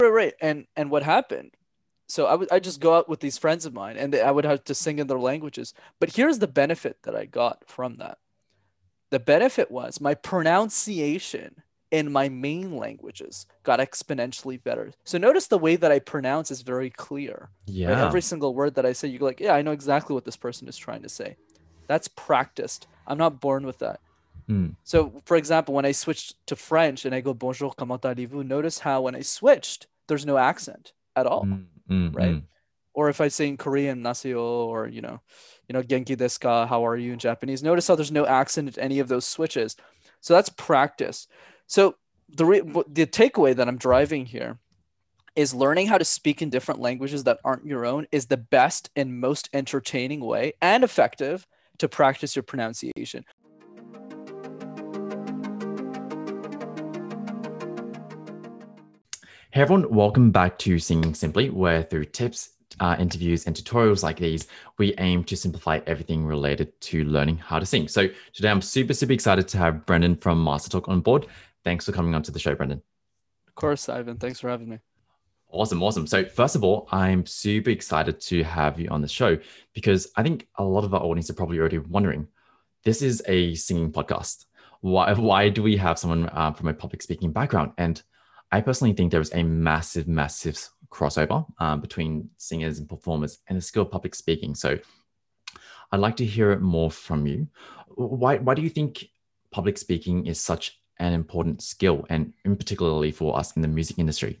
right, right. And and what happened? So I would I just go out with these friends of mine, and they, I would have to sing in their languages. But here's the benefit that I got from that. The benefit was my pronunciation in my main languages got exponentially better. So notice the way that I pronounce is very clear. Yeah. Right? Every single word that I say, you're like, yeah, I know exactly what this person is trying to say. That's practiced. I'm not born with that. Mm. So, for example, when I switched to French and I go bonjour, comment allez-vous, notice how when I switched, there's no accent at all, Mm, mm, right? mm. Or if I say in Korean, naseo, or you know, you know, genki desu ka, how are you in Japanese? Notice how there's no accent at any of those switches. So that's practice. So the re- the takeaway that I'm driving here is learning how to speak in different languages that aren't your own is the best and most entertaining way and effective to practice your pronunciation. Hey everyone, welcome back to Singing Simply, where through tips, uh, interviews, and tutorials like these, we aim to simplify everything related to learning how to sing. So today I'm super, super excited to have Brendan from Master Talk on board. Thanks for coming onto the show, Brendan. Of course, Ivan. Thanks for having me. Awesome, awesome. So first of all, I'm super excited to have you on the show because I think a lot of our audience are probably already wondering, this is a singing podcast. Why, why do we have someone uh, from a public speaking background? And I personally think there is a massive, massive crossover um, between singers and performers and the skill of public speaking. So I'd like to hear it more from you. Why, why do you think public speaking is such an important skill, and in particularly for us in the music industry?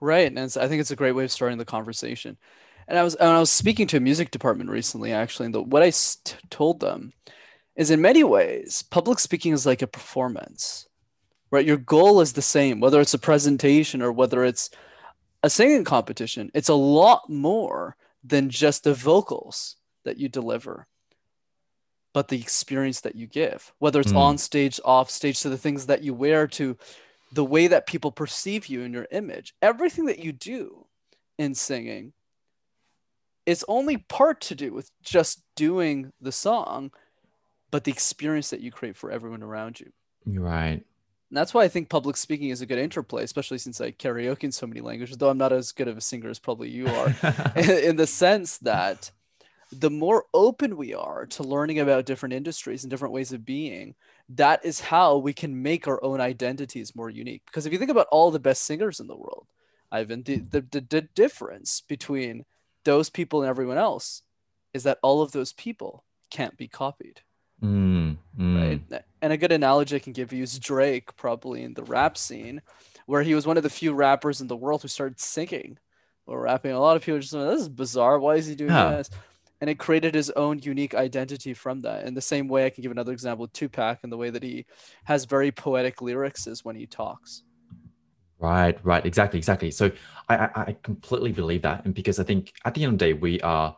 Right, and I think it's a great way of starting the conversation. And I was and I was speaking to a music department recently, actually, and the, what I s- t- told them is, in many ways, public speaking is like a performance, right? Your goal is the same, whether it's a presentation or whether it's a singing competition. It's a lot more than just the vocals that you deliver, but the experience that you give, whether it's Mm. on stage, off stage, to the things that you wear, to the way that people perceive you in your image. Everything that you do in singing is only part to do with just doing the song, but the experience that you create for everyone around you. Right. And that's why I think public speaking is a good interplay, especially since I karaoke in so many languages, though I'm not as good of a singer as probably you are, in the sense that the more open we are to learning about different industries and different ways of being, that is how we can make our own identities more unique. Because if you think about all the best singers in the world, Ivan, the, the, the, the difference between those people and everyone else is that all of those people can't be copied Mm, mm. right? And a good analogy I can give you is Drake, probably in the rap scene, where he was one of the few rappers in the world who started singing or rapping. A lot of people just went, "This is bizarre. Why is he doing Yeah. this?" And it created his own unique identity from that. In the same way, I can give another example with Tupac and the way that he has very poetic lyrics is when he talks. Right, right, exactly, exactly. So I, I, I completely believe that, and because I think at the end of the day we are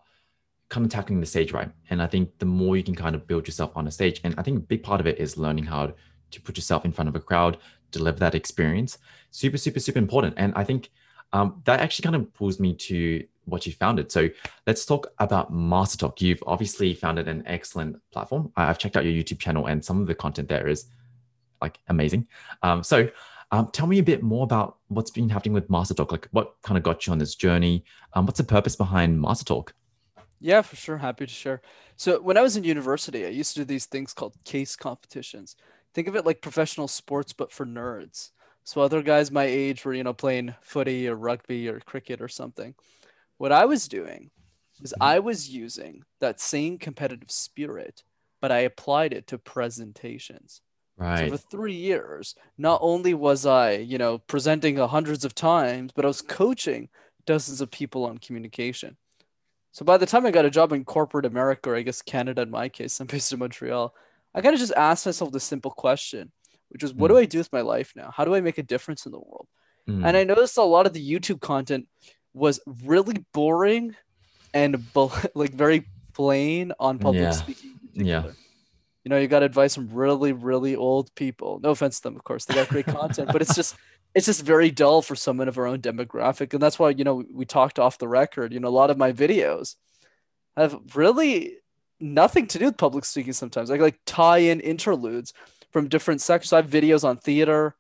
kind of tackling the stage right, and I think the more you can kind of build yourself on a stage, and I think a big part of it is learning how to put yourself in front of a crowd, deliver that experience. Super, super, super important, and I think um, that actually kind of pulls me to what you founded. So let's talk about Master Talk. You've obviously founded an excellent platform. I've checked out your YouTube channel, and some of the content there is like amazing. Um, so um, tell me a bit more about what's been happening with Master Talk. Like, what kind of got you on this journey? Um, what's the purpose behind Master Talk? Yeah, for sure. Happy to share. So when I was in university, I used to do these things called case competitions. Think of it like professional sports, but for nerds. So other guys my age were, you know, playing footy or rugby or cricket or something. What I was doing is. I was using that same competitive spirit, but I applied it to presentations. Right. So for three years, not only was I, you know, presenting hundreds of times, but I was coaching dozens of people on communication. So by the time I got a job in corporate America, or I guess Canada in my case, I'm based in Montreal, I kind of just asked myself the simple question, which is, what do I do with my life now? How do I make a difference in the world? Mm, And I noticed a lot of the YouTube content was really boring and bl- like very plain on public Yeah. speaking. in Yeah. You know, you got advice from really, really old people. No offense to them, of course. They got great content, but it's just it's just very dull for someone of our own demographic. And that's why, you know, we talked off the record. You know, a lot of my videos have really nothing to do with public speaking sometimes. I like tie in interludes from different sections. I have videos on theater,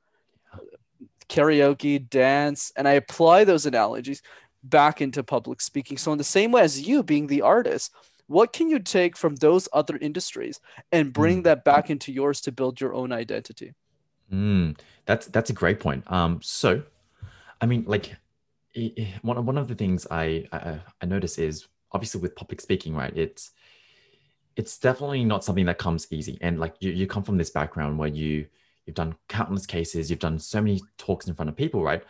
karaoke, dance, and I apply those analogies back into public speaking. So, in the same way as you being the artist, what can you take from those other industries and bring mm. that back into yours to build your own identity? Mm, that's that's a great point. Um, so, I mean, like, one one of the things I I, I notice is obviously with public speaking, right? It's it's definitely not something that comes easy. And like you, you come from this background where you you've done countless cases, you've done so many talks in front of people, right?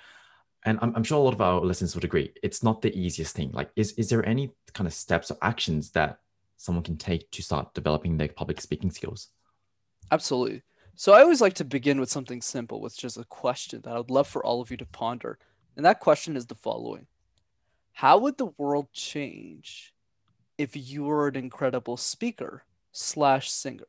And I'm, I'm sure a lot of our listeners would agree, it's not the easiest thing. Like, is is there any kind of steps or actions that someone can take to start developing their public speaking skills? Absolutely. So I always like to begin with something simple, with just a question that I would love for all of you to ponder. And that question is the following How would the world change if you were an incredible speaker slash singer?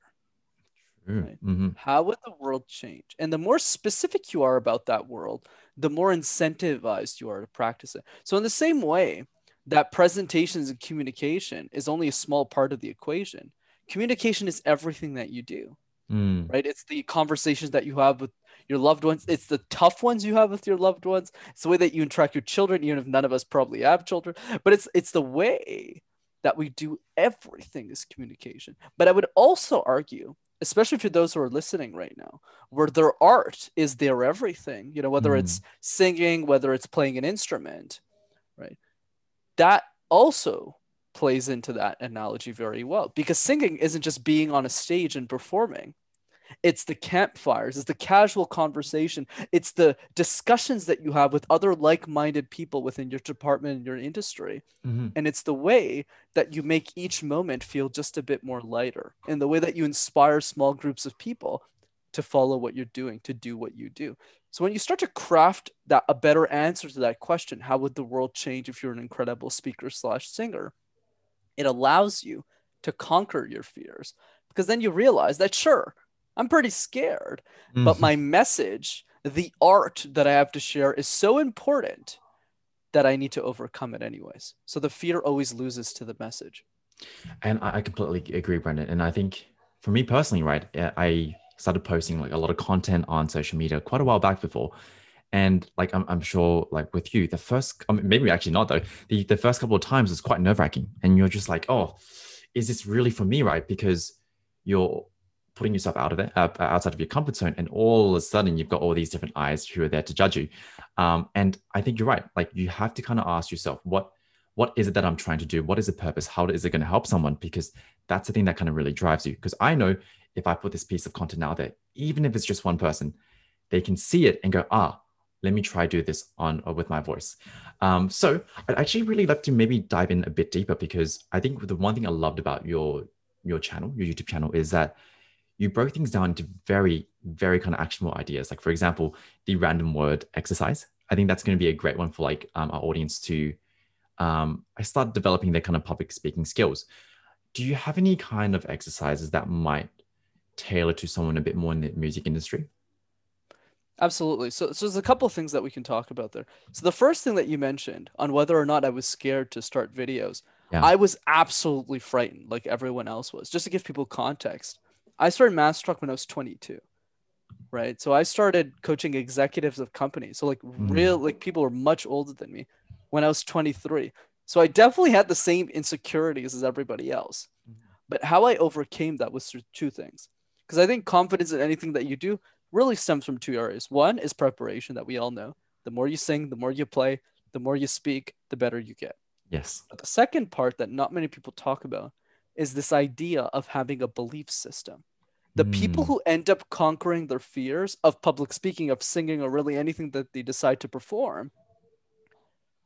Right? Mm-hmm. How would the world change? And the more specific you are about that world, the more incentivized you are to practice it. So, in the same way that presentations and communication is only a small part of the equation, communication is everything that you do. Mm. Right? It's the conversations that you have with your loved ones. It's the tough ones you have with your loved ones. It's the way that you interact with children, even if none of us probably have children. But it's it's the way that we do everything is communication. But I would also argue, especially for those who are listening right now, where their art is their everything, you know, whether mm. it's singing, whether it's playing an instrument, right? That also plays into that analogy very well because singing isn't just being on a stage and performing it's the campfires, it's the casual conversation, it's the discussions that you have with other like minded people within your department and your industry. Mm-hmm. And it's the way that you make each moment feel just a bit more lighter and the way that you inspire small groups of people to follow what you're doing, to do what you do. So when you start to craft that a better answer to that question, how would the world change if you're an incredible speaker slash singer? It allows you to conquer your fears because then you realize that sure, I'm pretty scared. Mm-hmm. But my message, the art that I have to share is so important that I need to overcome it anyways. So the fear always loses to the message. And I completely agree, Brendan. And I think for me personally, right, I started posting like a lot of content on social media quite a while back before. And like I'm, I'm sure, like with you, the first I mean, maybe actually not though. The the first couple of times is quite nerve wracking, and you're just like, oh, is this really for me, right? Because you're putting yourself out of it, uh, outside of your comfort zone, and all of a sudden you've got all these different eyes who are there to judge you. Um, and I think you're right. Like you have to kind of ask yourself, what what is it that I'm trying to do? What is the purpose? How is it going to help someone? Because that's the thing that kind of really drives you. Because I know if I put this piece of content out there, even if it's just one person, they can see it and go, ah, let me try do this on uh, with my voice. Um, so I'd actually really love to maybe dive in a bit deeper because I think the one thing I loved about your your channel, your YouTube channel, is that you broke things down into very, very kind of actionable ideas. Like, for example, the random word exercise. I think that's going to be a great one for like um, our audience to um, I start developing their kind of public speaking skills. Do you have any kind of exercises that might tailor to someone a bit more in the music industry? Absolutely. So, so there's a couple of things that we can talk about there. So the first thing that you mentioned on whether or not I was scared to start videos, yeah. I was absolutely frightened, like everyone else was. Just to give people context, I started Master Talk when I was 22, right? So I started coaching executives of companies. So like mm. real, like people were much older than me when I was 23. So I definitely had the same insecurities as everybody else. Mm. But how I overcame that was through two things. Because I think confidence in anything that you do really stems from two areas. One is preparation that we all know. The more you sing, the more you play, the more you speak, the better you get. Yes. But the second part that not many people talk about is this idea of having a belief system. The mm. people who end up conquering their fears of public speaking, of singing, or really anything that they decide to perform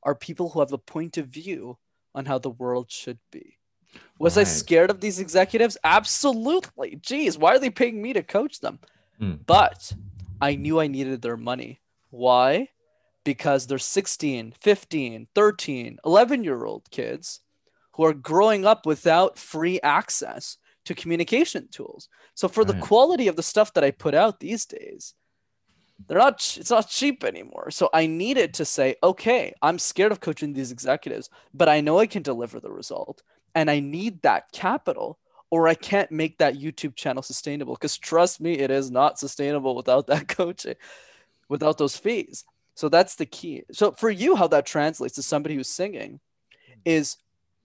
are people who have a point of view on how the world should be. Was right. I scared of these executives? Absolutely. Geez, why are they paying me to coach them? Mm. But I knew I needed their money. Why? Because they're 16, 15, 13, 11 year old kids who are growing up without free access to communication tools. So for right. the quality of the stuff that I put out these days, they're not it's not cheap anymore. So I needed to say, okay, I'm scared of coaching these executives, but I know I can deliver the result and I need that capital or I can't make that YouTube channel sustainable because trust me, it is not sustainable without that coaching. without those fees. So that's the key. So for you, how that translates to somebody who's singing is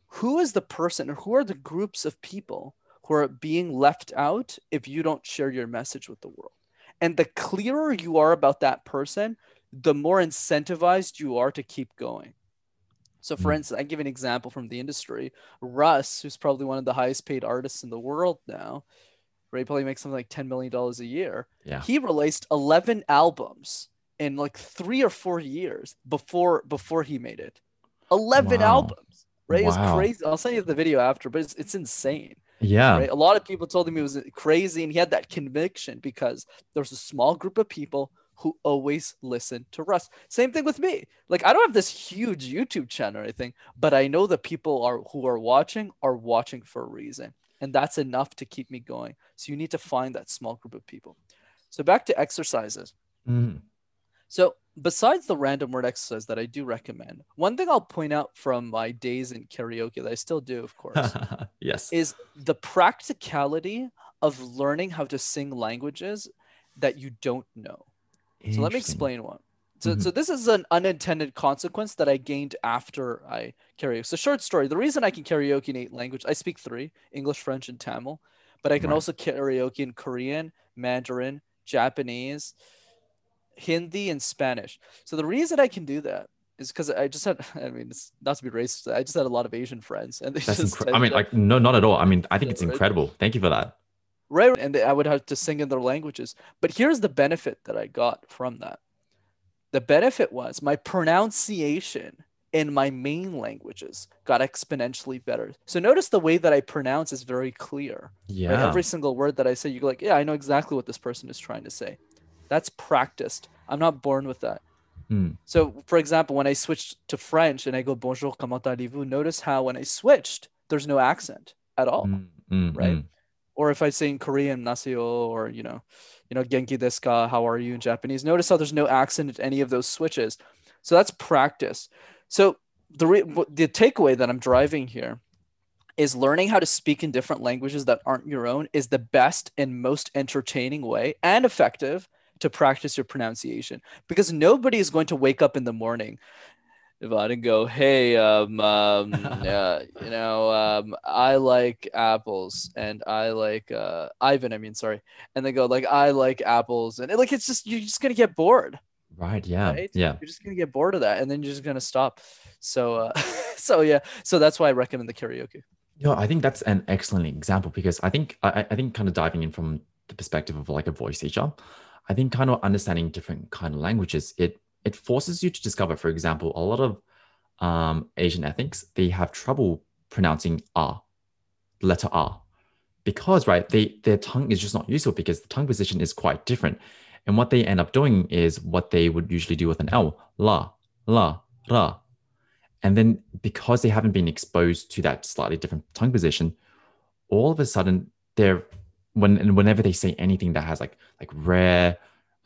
who is the person or who are the groups of people who are being left out if you don't share your message with the world? And the clearer you are about that person, the more incentivized you are to keep going. So, for mm. instance, I give an example from the industry. Russ, who's probably one of the highest paid artists in the world now, right? Probably makes something like $10 million a year. Yeah. He released 11 albums in like three or four years before before he made it. 11 wow. albums, right? Wow. It's crazy. I'll send you the video after, but it's, it's insane. Yeah. Right? A lot of people told him he was crazy and he had that conviction because there's a small group of people who always listen to Russ. Same thing with me. Like I don't have this huge YouTube channel or anything, but I know the people are who are watching are watching for a reason. And that's enough to keep me going. So you need to find that small group of people. So back to exercises. Mm. So besides the random word exercise that I do recommend, one thing I'll point out from my days in karaoke that I still do, of course, yes, is the practicality of learning how to sing languages that you don't know. So let me explain one. So, mm-hmm. so this is an unintended consequence that I gained after I karaoke. So short story. The reason I can karaoke in eight languages, I speak three: English, French, and Tamil. But I can right. also karaoke in Korean, Mandarin, Japanese, Hindi, and Spanish. So the reason I can do that is because I just had. I mean, it's not to be racist. I just had a lot of Asian friends, and they That's just. Incre- I mean, like no, not at all. I mean, I think it's incredible. Thank you for that. Right, and I would have to sing in their languages. But here's the benefit that I got from that the benefit was my pronunciation in my main languages got exponentially better. So notice the way that I pronounce is very clear. Yeah. Right? Every single word that I say, you're like, yeah, I know exactly what this person is trying to say. That's practiced. I'm not born with that. Mm. So, for example, when I switched to French and I go bonjour, comment allez-vous, notice how when I switched, there's no accent at all, mm, mm, right? Or if I say in Korean, naseo, or you know, you know, genki desu ka, how are you in Japanese? Notice how there's no accent at any of those switches. So that's practice. So the re- the takeaway that I'm driving here is learning how to speak in different languages that aren't your own is the best and most entertaining way and effective to practice your pronunciation because nobody is going to wake up in the morning Yvonne and go, hey, um, um, uh, you know, um, I like apples and I like uh, Ivan. I mean, sorry, and they go like, I like apples, and like it's just you're just gonna get bored. Right. Yeah. Right? Yeah. You're just gonna get bored of that, and then you're just gonna stop. So, uh, so yeah, so that's why I recommend the karaoke. Know, I think that's an excellent example because I think I, I think kind of diving in from the perspective of like a voice teacher, I think kind of understanding different kind of languages, it it forces you to discover, for example, a lot of um, Asian ethnics, they have trouble pronouncing R, letter R, because right, they their tongue is just not useful because the tongue position is quite different. And what they end up doing is what they would usually do with an L, la, la, ra. And then because they haven't been exposed to that slightly different tongue position, all of a sudden they're when and whenever they say anything that has like like rare,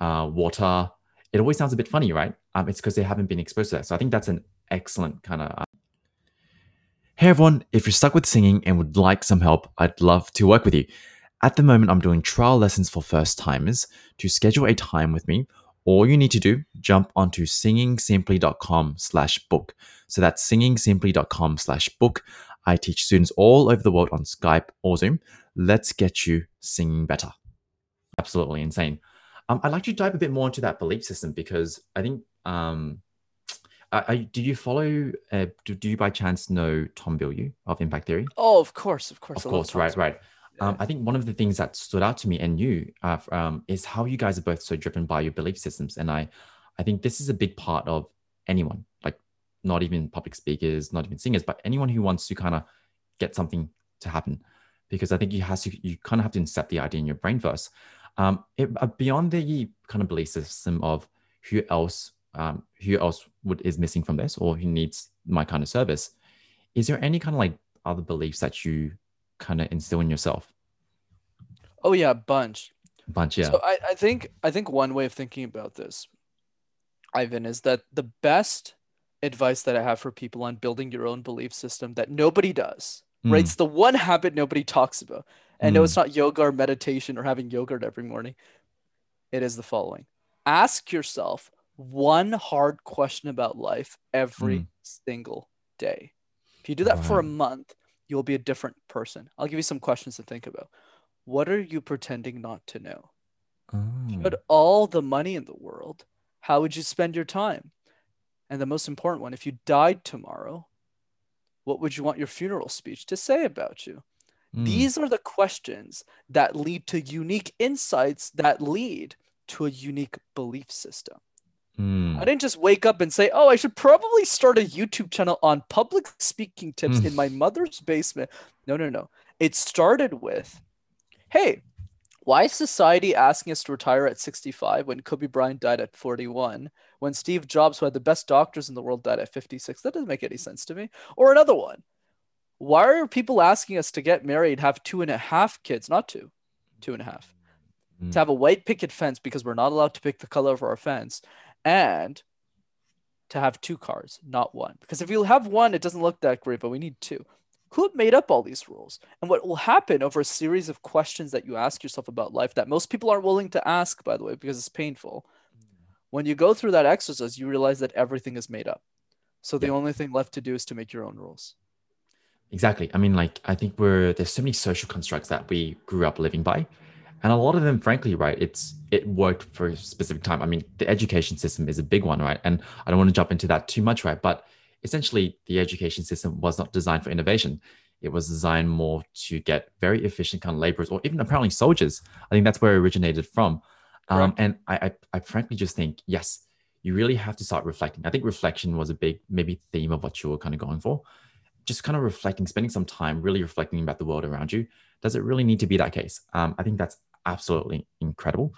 uh, water, it always sounds a bit funny, right? Um, it's because they haven't been exposed to that. So I think that's an excellent kind of. Uh... Hey everyone, if you're stuck with singing and would like some help, I'd love to work with you. At the moment, I'm doing trial lessons for first timers. To schedule a time with me, all you need to do, jump onto singingsimply.com slash book. So that's singingsimply.com slash book. I teach students all over the world on Skype or Zoom. Let's get you singing better. Absolutely insane. Um, I'd like to dive a bit more into that belief system because I think, um, I, I, do you follow, uh, do, do you by chance know Tom Bilyeu of Impact Theory? Oh, of course, of course. Of course, right, right. Um, I think one of the things that stood out to me and you uh, um, is how you guys are both so driven by your belief systems. And I, I think this is a big part of anyone, like not even public speakers, not even singers, but anyone who wants to kind of get something to happen. Because I think you has to, you kind of have to incept the idea in your brain first. Um, it, uh, beyond the kind of belief system of who else, um, who else would is missing from this, or who needs my kind of service, is there any kind of like other beliefs that you kind of instill in yourself? Oh yeah, a bunch. Bunch, yeah. So I, I think I think one way of thinking about this, Ivan, is that the best advice that I have for people on building your own belief system that nobody does, mm. right? It's the one habit nobody talks about. And mm. no, it's not yoga or meditation or having yogurt every morning. It is the following ask yourself one hard question about life every Mm. single day. If you do that for a month, you'll be a different person. I'll give you some questions to think about. What are you pretending not to know? If you Oh. had all the money in the world, how would you spend your time? And the most important one, if you died tomorrow, what would you want your funeral speech to say about you? Mm. These are the questions that lead to unique insights that lead to a unique belief system. Mm. I didn't just wake up and say, oh, I should probably start a YouTube channel on public speaking tips Mm. in my mother's basement. No, no, no. It started with, hey, why is society asking us to retire at 65 when Kobe Bryant died at 41? When Steve Jobs, who had the best doctors in the world, died at 56? That doesn't make any sense to me. Or another one. Why are people asking us to get married, have two and a half kids, not two, two and a half? Mm. to have a white picket fence because we're not allowed to pick the color of our fence, and to have two cars, not one. Because if you have one, it doesn't look that great, but we need two. Who made up all these rules? And what will happen over a series of questions that you ask yourself about life that most people aren't willing to ask, by the way, because it's painful. When you go through that exercise, you realize that everything is made up. So the Yeah. only thing left to do is to make your own rules. Exactly. I mean, like, I think we're there's so many social constructs that we grew up living by. And a lot of them, frankly, right, it's it worked for a specific time. I mean, the education system is a big one, right? And I don't want to jump into that too much, right? But essentially the education system was not designed for innovation. It was designed more to get very efficient kind of laborers or even apparently soldiers. I think that's where it originated from. Um, and I, I, I frankly just think, yes, you really have to start reflecting. I think reflection was a big maybe theme of what you were kind of going for. Just kind of reflecting, spending some time really reflecting about the world around you. Does it really need to be that case? Um, I think that's absolutely incredible.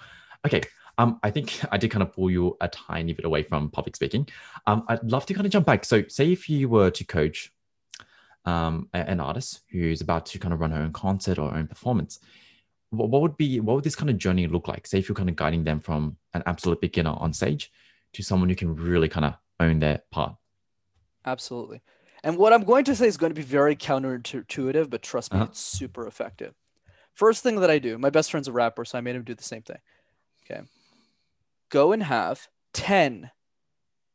Okay. Um, I think I did kind of pull you a tiny bit away from public speaking. Um, I'd love to kind of jump back. So, say if you were to coach um, an artist who's about to kind of run her own concert or her own performance, what, what would be what would this kind of journey look like? Say if you're kind of guiding them from an absolute beginner on stage to someone who can really kind of own their part. Absolutely. And what I'm going to say is going to be very counterintuitive, but trust me, Uh-huh. it's super effective. First thing that I do, my best friend's a rapper, so I made him do the same thing. Okay. Go and have 10,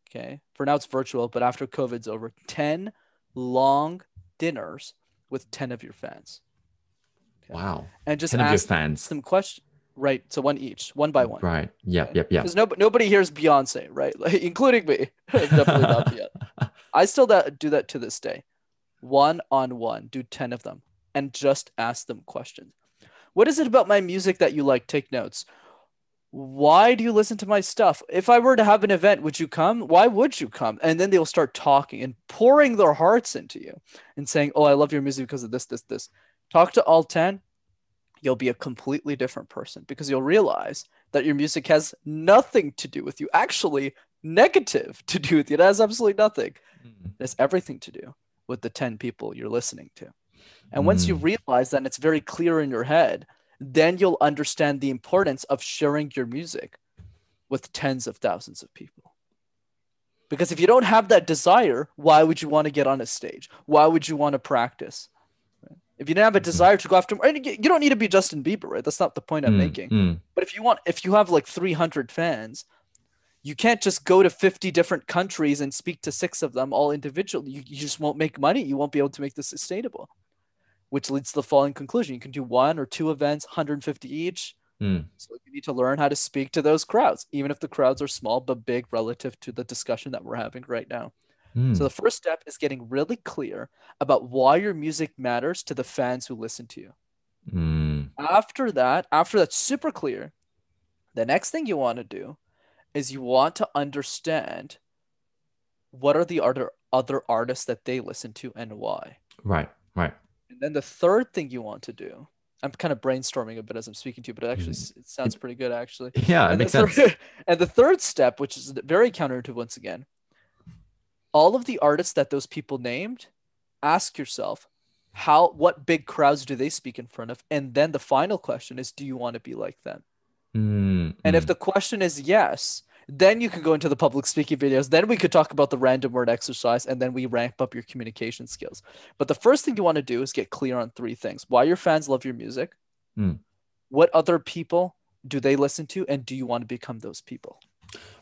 okay, for now it's virtual, but after COVID's over, 10 long dinners with 10 of your fans. Okay. Wow. And just Ten of your ask fans. some questions. Right. So one each, one by one. Right. Yep. Okay. Yep. Yep. Because no, nobody hears Beyonce, right? Like, including me. Definitely not Beyonce. I still that, do that to this day. One on one, do 10 of them and just ask them questions. What is it about my music that you like? Take notes. Why do you listen to my stuff? If I were to have an event, would you come? Why would you come? And then they'll start talking and pouring their hearts into you and saying, Oh, I love your music because of this, this, this. Talk to all 10. You'll be a completely different person because you'll realize that your music has nothing to do with you. Actually, negative to do with you. It has absolutely nothing. Mm. It has everything to do with the 10 people you're listening to. And once you Mm. realize that and it's very clear in your head, then you'll understand the importance of sharing your music with tens of thousands of people. Because if you don't have that desire, why would you want to get on a stage? Why would you want to practice? If you don't have a Mhm. desire to go after, you don't need to be Justin Bieber, right? That's not the point I'm Mm, making. mm. But if you want, if you have like 300 fans, you can't just go to 50 different countries and speak to six of them all individually. You, you just won't make money. You won't be able to make this sustainable, which leads to the following conclusion. You can do one or two events, 150 each. Mm. So you need to learn how to speak to those crowds, even if the crowds are small but big relative to the discussion that we're having right now. Mm. So the first step is getting really clear about why your music matters to the fans who listen to you. Mm. After that, after that's super clear, the next thing you want to do is you want to understand what are the other other artists that they listen to and why. Right. Right. And then the third thing you want to do, I'm kind of brainstorming a bit as I'm speaking to you, but it actually Mm. it sounds pretty good actually. Yeah, it And makes the, sense. third, and the third step, which is very counterintuitive once again, all of the artists that those people named, ask yourself, how what big crowds do they speak in front of? And then the final question is, do you want to be like them? Mm, And if the question is yes, then you can go into the public speaking videos. Then we could talk about the random word exercise and then we ramp up your communication skills. But the first thing you want to do is get clear on three things why your fans love your music, Mm. what other people do they listen to, and do you want to become those people?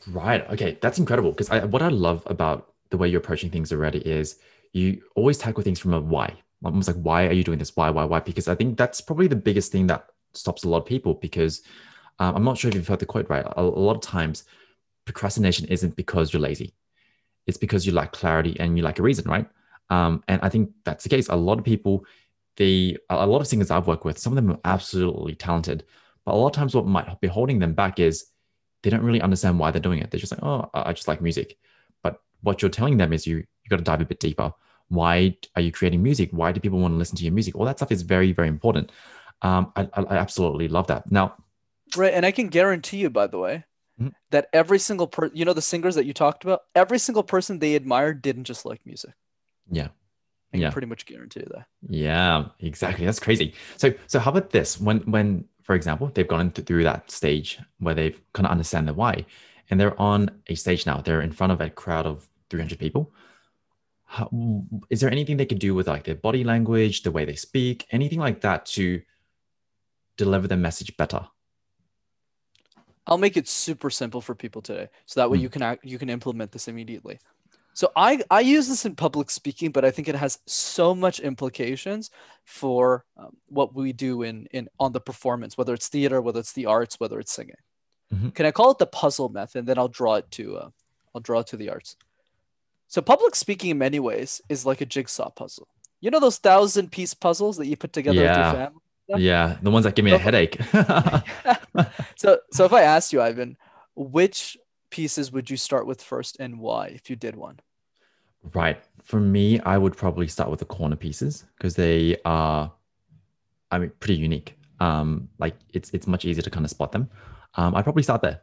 Right. Okay. That's incredible. Because what I love about the way you're approaching things already is you always tackle things from a why. Almost like, why are you doing this? Why, why, why? Because I think that's probably the biggest thing that stops a lot of people. Because um, I'm not sure if you've heard the quote right. A, a lot of times, procrastination isn't because you're lazy, it's because you lack clarity and you lack a reason, right? Um, and I think that's the case. A lot of people, they, a lot of singers I've worked with, some of them are absolutely talented, but a lot of times what might be holding them back is they don't really understand why they're doing it. They're just like, oh, I just like music. What you're telling them is you you got to dive a bit deeper. Why are you creating music? Why do people want to listen to your music? All that stuff is very very important. Um, I, I absolutely love that. Now, right, and I can guarantee you, by the way, mm-hmm. that every single person, you know, the singers that you talked about, every single person they admired didn't just like music. Yeah. I yeah. pretty much guarantee that. Yeah, exactly. That's crazy. So, so how about this? When, when for example, they've gone through that stage where they've kind of understand the why, and they're on a stage now. They're in front of a crowd of 300 people. How, is there anything they could do with like their body language, the way they speak, anything like that to deliver the message better? I'll make it super simple for people today, so that way mm. you can act, you can implement this immediately. So I I use this in public speaking, but I think it has so much implications for um, what we do in in on the performance, whether it's theater, whether it's the arts, whether it's singing. Mm-hmm. Can I call it the puzzle method? And then I'll draw it to uh, I'll draw it to the arts. So public speaking, in many ways, is like a jigsaw puzzle. You know those thousand piece puzzles that you put together yeah. with your family. Yeah, the ones that give me so, a headache. so so if I asked you, Ivan, which pieces would you start with first and why if you did one? Right. For me, I would probably start with the corner pieces because they are, I mean, pretty unique. Um, like it's it's much easier to kind of spot them. Um, I'd probably start there.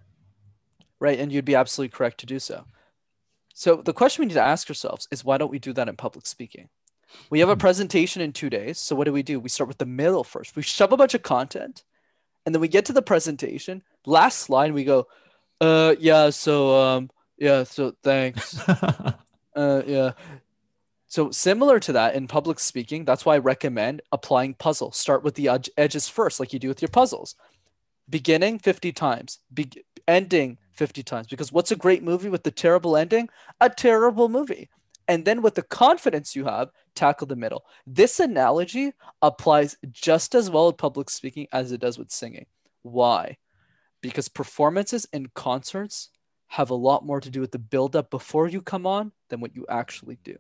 Right, and you'd be absolutely correct to do so. So the question we need to ask ourselves is why don't we do that in public speaking? We have a hmm. presentation in two days. So what do we do? We start with the middle first. We shove a bunch of content, and then we get to the presentation. Last slide, we go, uh, yeah. So, um, yeah. So, thanks. uh, yeah. So similar to that in public speaking, that's why I recommend applying puzzle. Start with the ed- edges first, like you do with your puzzles. Beginning 50 times, be- ending 50 times. Because what's a great movie with the terrible ending? A terrible movie. And then with the confidence you have, tackle the middle. This analogy applies just as well with public speaking as it does with singing. Why? because performances and concerts have a lot more to do with the build up before you come on than what you actually do.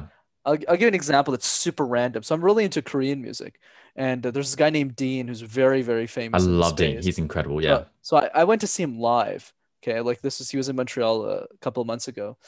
Right? I'll, I'll give an example that's super random. So I'm really into Korean music, and uh, there's this guy named Dean who's very, very famous. I love Dean. He's incredible. Yeah. Uh, so I, I went to see him live. Okay, like this is he was in Montreal a couple of months ago,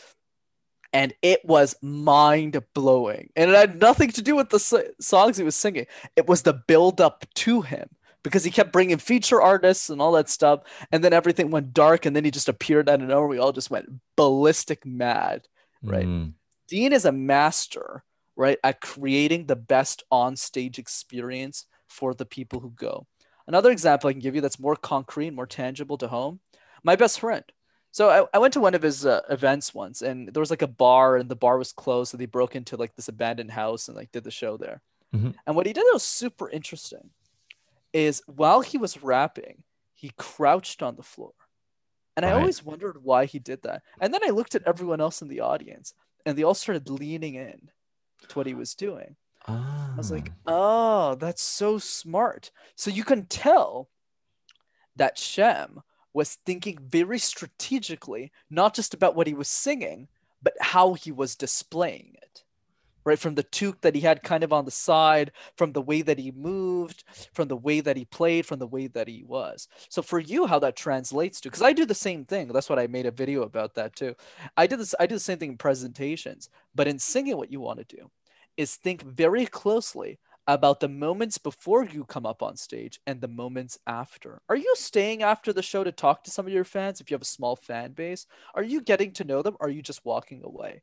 and it was mind blowing. And it had nothing to do with the songs he was singing. It was the build up to him because he kept bringing feature artists and all that stuff. And then everything went dark, and then he just appeared out of nowhere. We all just went ballistic mad, right? Mm. Dean is a master, right, at creating the best on stage experience for the people who go. Another example I can give you that's more concrete, more tangible to home my best friend. So I, I went to one of his uh, events once, and there was like a bar, and the bar was closed. So they broke into like this abandoned house and like did the show there. Mm-hmm. And what he did that was super interesting is while he was rapping, he crouched on the floor. And right. I always wondered why he did that. And then I looked at everyone else in the audience and they all started leaning in to what he was doing. I was like, ah. oh, that's so smart. So you can tell that Shem was thinking very strategically, not just about what he was singing, but how he was displaying it right? From the toque that he had kind of on the side, from the way that he moved, from the way that he played, from the way that he was. So for you, how that translates to, because I do the same thing. That's what I made a video about that too. I did this, I do the same thing in presentations, but in singing, what you want to do is think very closely about the moments before you come up on stage and the moments after. Are you staying after the show to talk to some of your fans if you have a small fan base? Are you getting to know them? Or are you just walking away?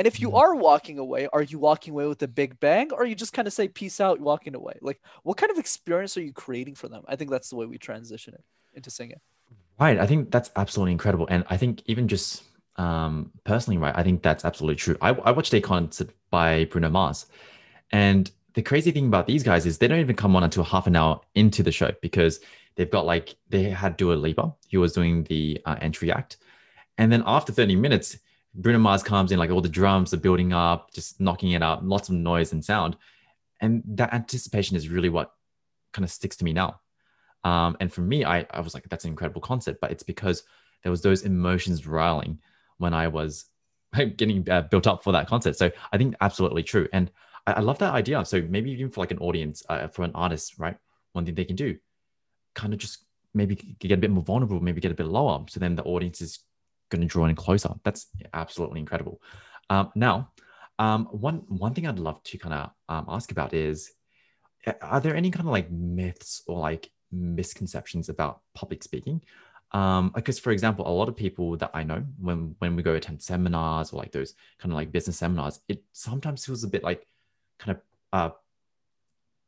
And if you mm-hmm. are walking away, are you walking away with a big bang or you just kind of say peace out walking away? Like what kind of experience are you creating for them? I think that's the way we transition it into singing. Right. I think that's absolutely incredible. And I think even just um, personally, right, I think that's absolutely true. I, I watched a concert by Bruno Mars and the crazy thing about these guys is they don't even come on until half an hour into the show because they've got like they had Dua Lipa, he was doing the uh, entry act, and then after 30 minutes, Bruno Mars comes in, like all the drums are building up, just knocking it out, lots of noise and sound, and that anticipation is really what kind of sticks to me now. Um, and for me, I, I was like, that's an incredible concept, but it's because there was those emotions riling when I was getting uh, built up for that concert. So I think absolutely true. And I, I love that idea. So maybe even for like an audience, uh, for an artist, right? One thing they can do, kind of just maybe get a bit more vulnerable, maybe get a bit lower. So then the audience is going to draw in closer. That's absolutely incredible. Um, now, um, one one thing I'd love to kind of um, ask about is, are there any kind of like myths or like misconceptions about public speaking? Um, because for example, a lot of people that I know when when we go attend seminars or like those kind of like business seminars, it sometimes feels a bit like kind of uh,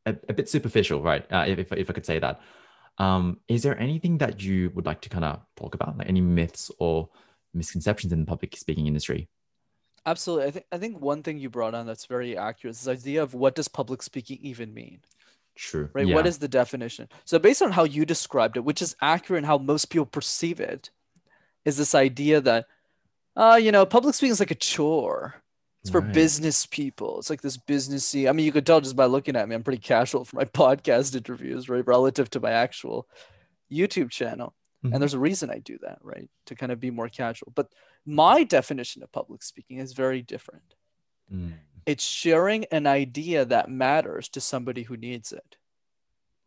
a, a bit superficial, right? Uh, if, if I could say that. Um, is there anything that you would like to kind of talk about, like any myths or misconceptions in the public speaking industry? Absolutely. I think I think one thing you brought on that's very accurate is this idea of what does public speaking even mean? True. Right. Yeah. What is the definition? So based on how you described it, which is accurate and how most people perceive it, is this idea that uh, you know, public speaking is like a chore. It's for Right. business people. It's like this businessy. I mean, you could tell just by looking at me, I'm pretty casual for my podcast interviews, right? Relative to my actual YouTube channel. Mhm. And there's a reason I do that, right? To kind of be more casual. But my definition of public speaking is very different. Mm, It's sharing an idea that matters to somebody who needs it.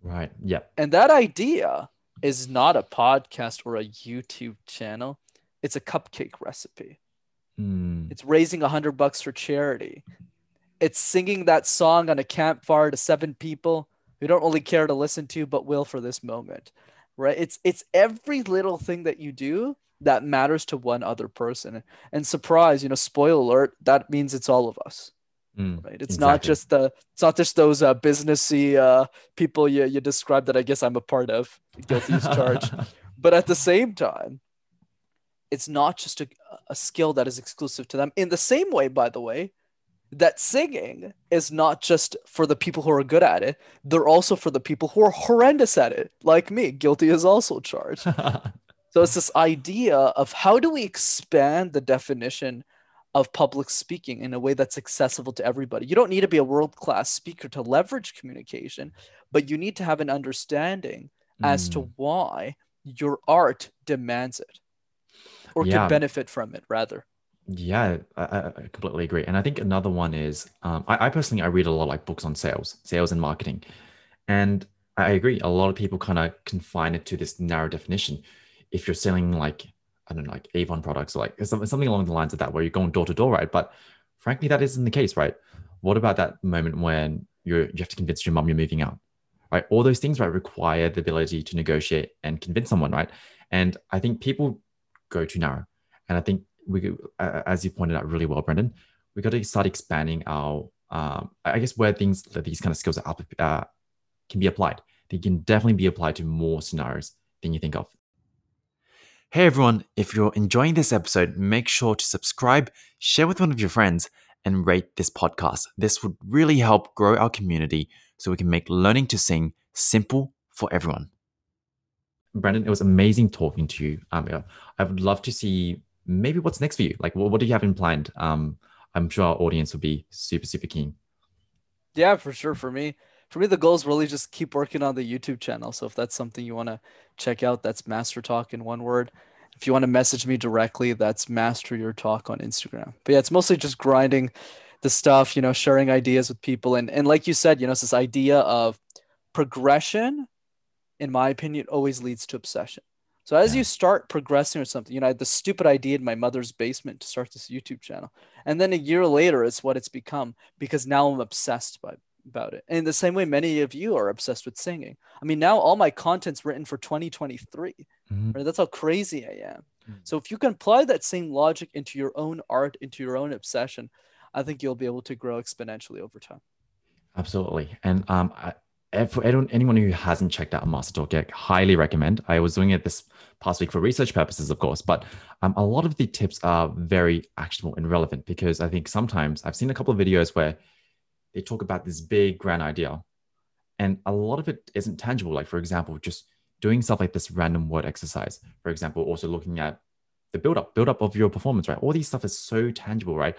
right. Yeah. And that idea is not a podcast or a YouTube channel. It's a cupcake recipe. Mm, It's raising a hundred bucks for charity. It's singing that song on a campfire to seven people who don't really care to listen to, but will for this moment. Right? It's it's every little thing that you do that matters to one other person. And surprise, you know, spoiler alert, that means it's all of us. mm, Right. It's not just the it's not just those uh businessy uh people you you described that I guess I'm a part of. Guilty as charged but at the same time it's not just a, a skill that is exclusive to them in the same way by the way that singing is not just for the people who are good at it they're also for the people who are horrendous at it like me guilty is also charged so it's this idea of how do we expand the definition of public speaking in a way that's accessible to everybody. You don't need to be a world class speaker to leverage communication, but you need to have an understanding as to Mm, why your art demands it or Yeah. can benefit from it, rather. Yeah, I, I completely agree. And I think another one is um, I, I personally I read a lot of, like books on sales, sales and marketing, and I agree. A lot of people kind of confine it to this narrow definition. If you're selling like I don't know, like Avon products or like something along the lines of that, where you're going door to door, right? But frankly, that isn't the case, right? What about that moment when you're you have to convince your mom you're moving out, right? All those things, right, require the ability to negotiate and convince someone, right? And I think people go too narrow, and I think we, could- as you pointed out really well, Brendan, we got to start expanding our, um, I guess, where things that these kind of skills are, uh, can be applied. They can definitely be applied to more scenarios than you think of. Hey everyone, if you're enjoying this episode, make sure to subscribe, share with one of your friends, and rate this podcast. This would really help grow our community so we can make learning to sing simple for everyone. Brendan, it was amazing talking to you. Um, I would love to see maybe what's next for you. Like, what, what do you have in planned? Um, I'm sure our audience will be super, super keen. Yeah, for sure. For me, for me, the goal is really just keep working on the YouTube channel. So if that's something you want to check out, that's Master Talk in one word. If you want to message me directly, that's Master Your Talk on Instagram. But yeah, it's mostly just grinding the stuff, you know, sharing ideas with people. And and like you said, you know, it's this idea of progression, in my opinion, always leads to obsession. So as Yeah. you start progressing or something, you know, I had the stupid idea in my mother's basement to start this YouTube channel. And then a year later, it's what it's become because now I'm obsessed by about it. And in the same way, many of you are obsessed with singing. I mean, now all my content's written for 2023. Mhm. Right? That's how crazy I am. Mm. So if you can apply that same logic into your own art, into your own obsession, I think you'll be able to grow exponentially over time. Absolutely. And um, I, for anyone, who hasn't checked out a Master Talk yet, highly recommend. I was doing it this past week for research purposes, of course, but um, a lot of the tips are very actionable and relevant because I think sometimes I've seen a couple of videos where they talk about this big grand idea, and a lot of it isn't tangible. Like for example, just doing stuff like this random word exercise. For example, also looking at the build up, build up of your performance, right? All these stuff is so tangible, right?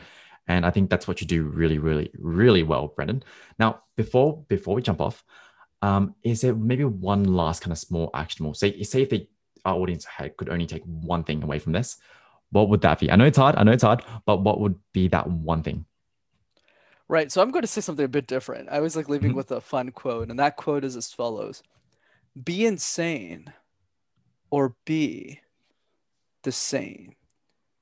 And I think that's what you do really, really, really well, Brendan. Now, before before we jump off, um, is there maybe one last kind of small actionable? Say, say if the, our audience had, could only take one thing away from this, what would that be? I know it's hard. I know it's hard, but what would be that one thing? Right. So I'm going to say something a bit different. I was like leaving Mhm. with a fun quote, and that quote is as follows Be insane or be the same.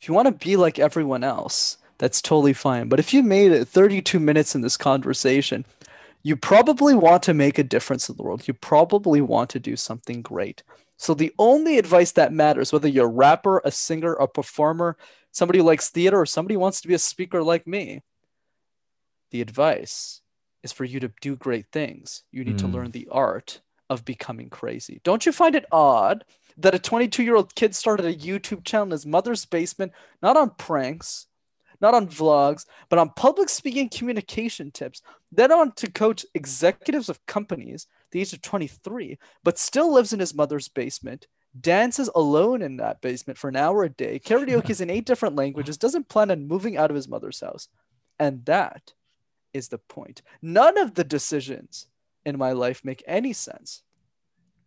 If you want to be like everyone else, that's totally fine. But if you made it 32 minutes in this conversation, you probably want to make a difference in the world. You probably want to do something great. So the only advice that matters, whether you're a rapper, a singer, a performer, somebody who likes theater, or somebody who wants to be a speaker like me, the advice is for you to do great things. You need to Mm. learn the art of becoming crazy. Don't you find it odd that a 22 year old kid started a YouTube channel in his mother's basement, not on pranks, not on vlogs, but on public speaking communication tips, then on to coach executives of companies the age of 23, but still lives in his mother's basement, dances alone in that basement for an hour a day, karaoke's in eight different languages, doesn't plan on moving out of his mother's house. And that is the point. None of the decisions in my life make any sense.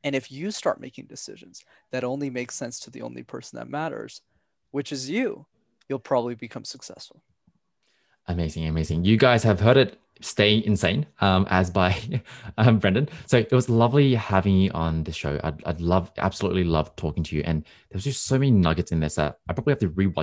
And if you start making decisions that only make sense to the only person that matters, which is you, you'll probably become successful. Amazing, amazing. You guys have heard it. Stay insane, um, as by um, Brendan. So it was lovely having you on the show. I'd, I'd love, absolutely love talking to you. And there was just so many nuggets in this that I probably have to rewatch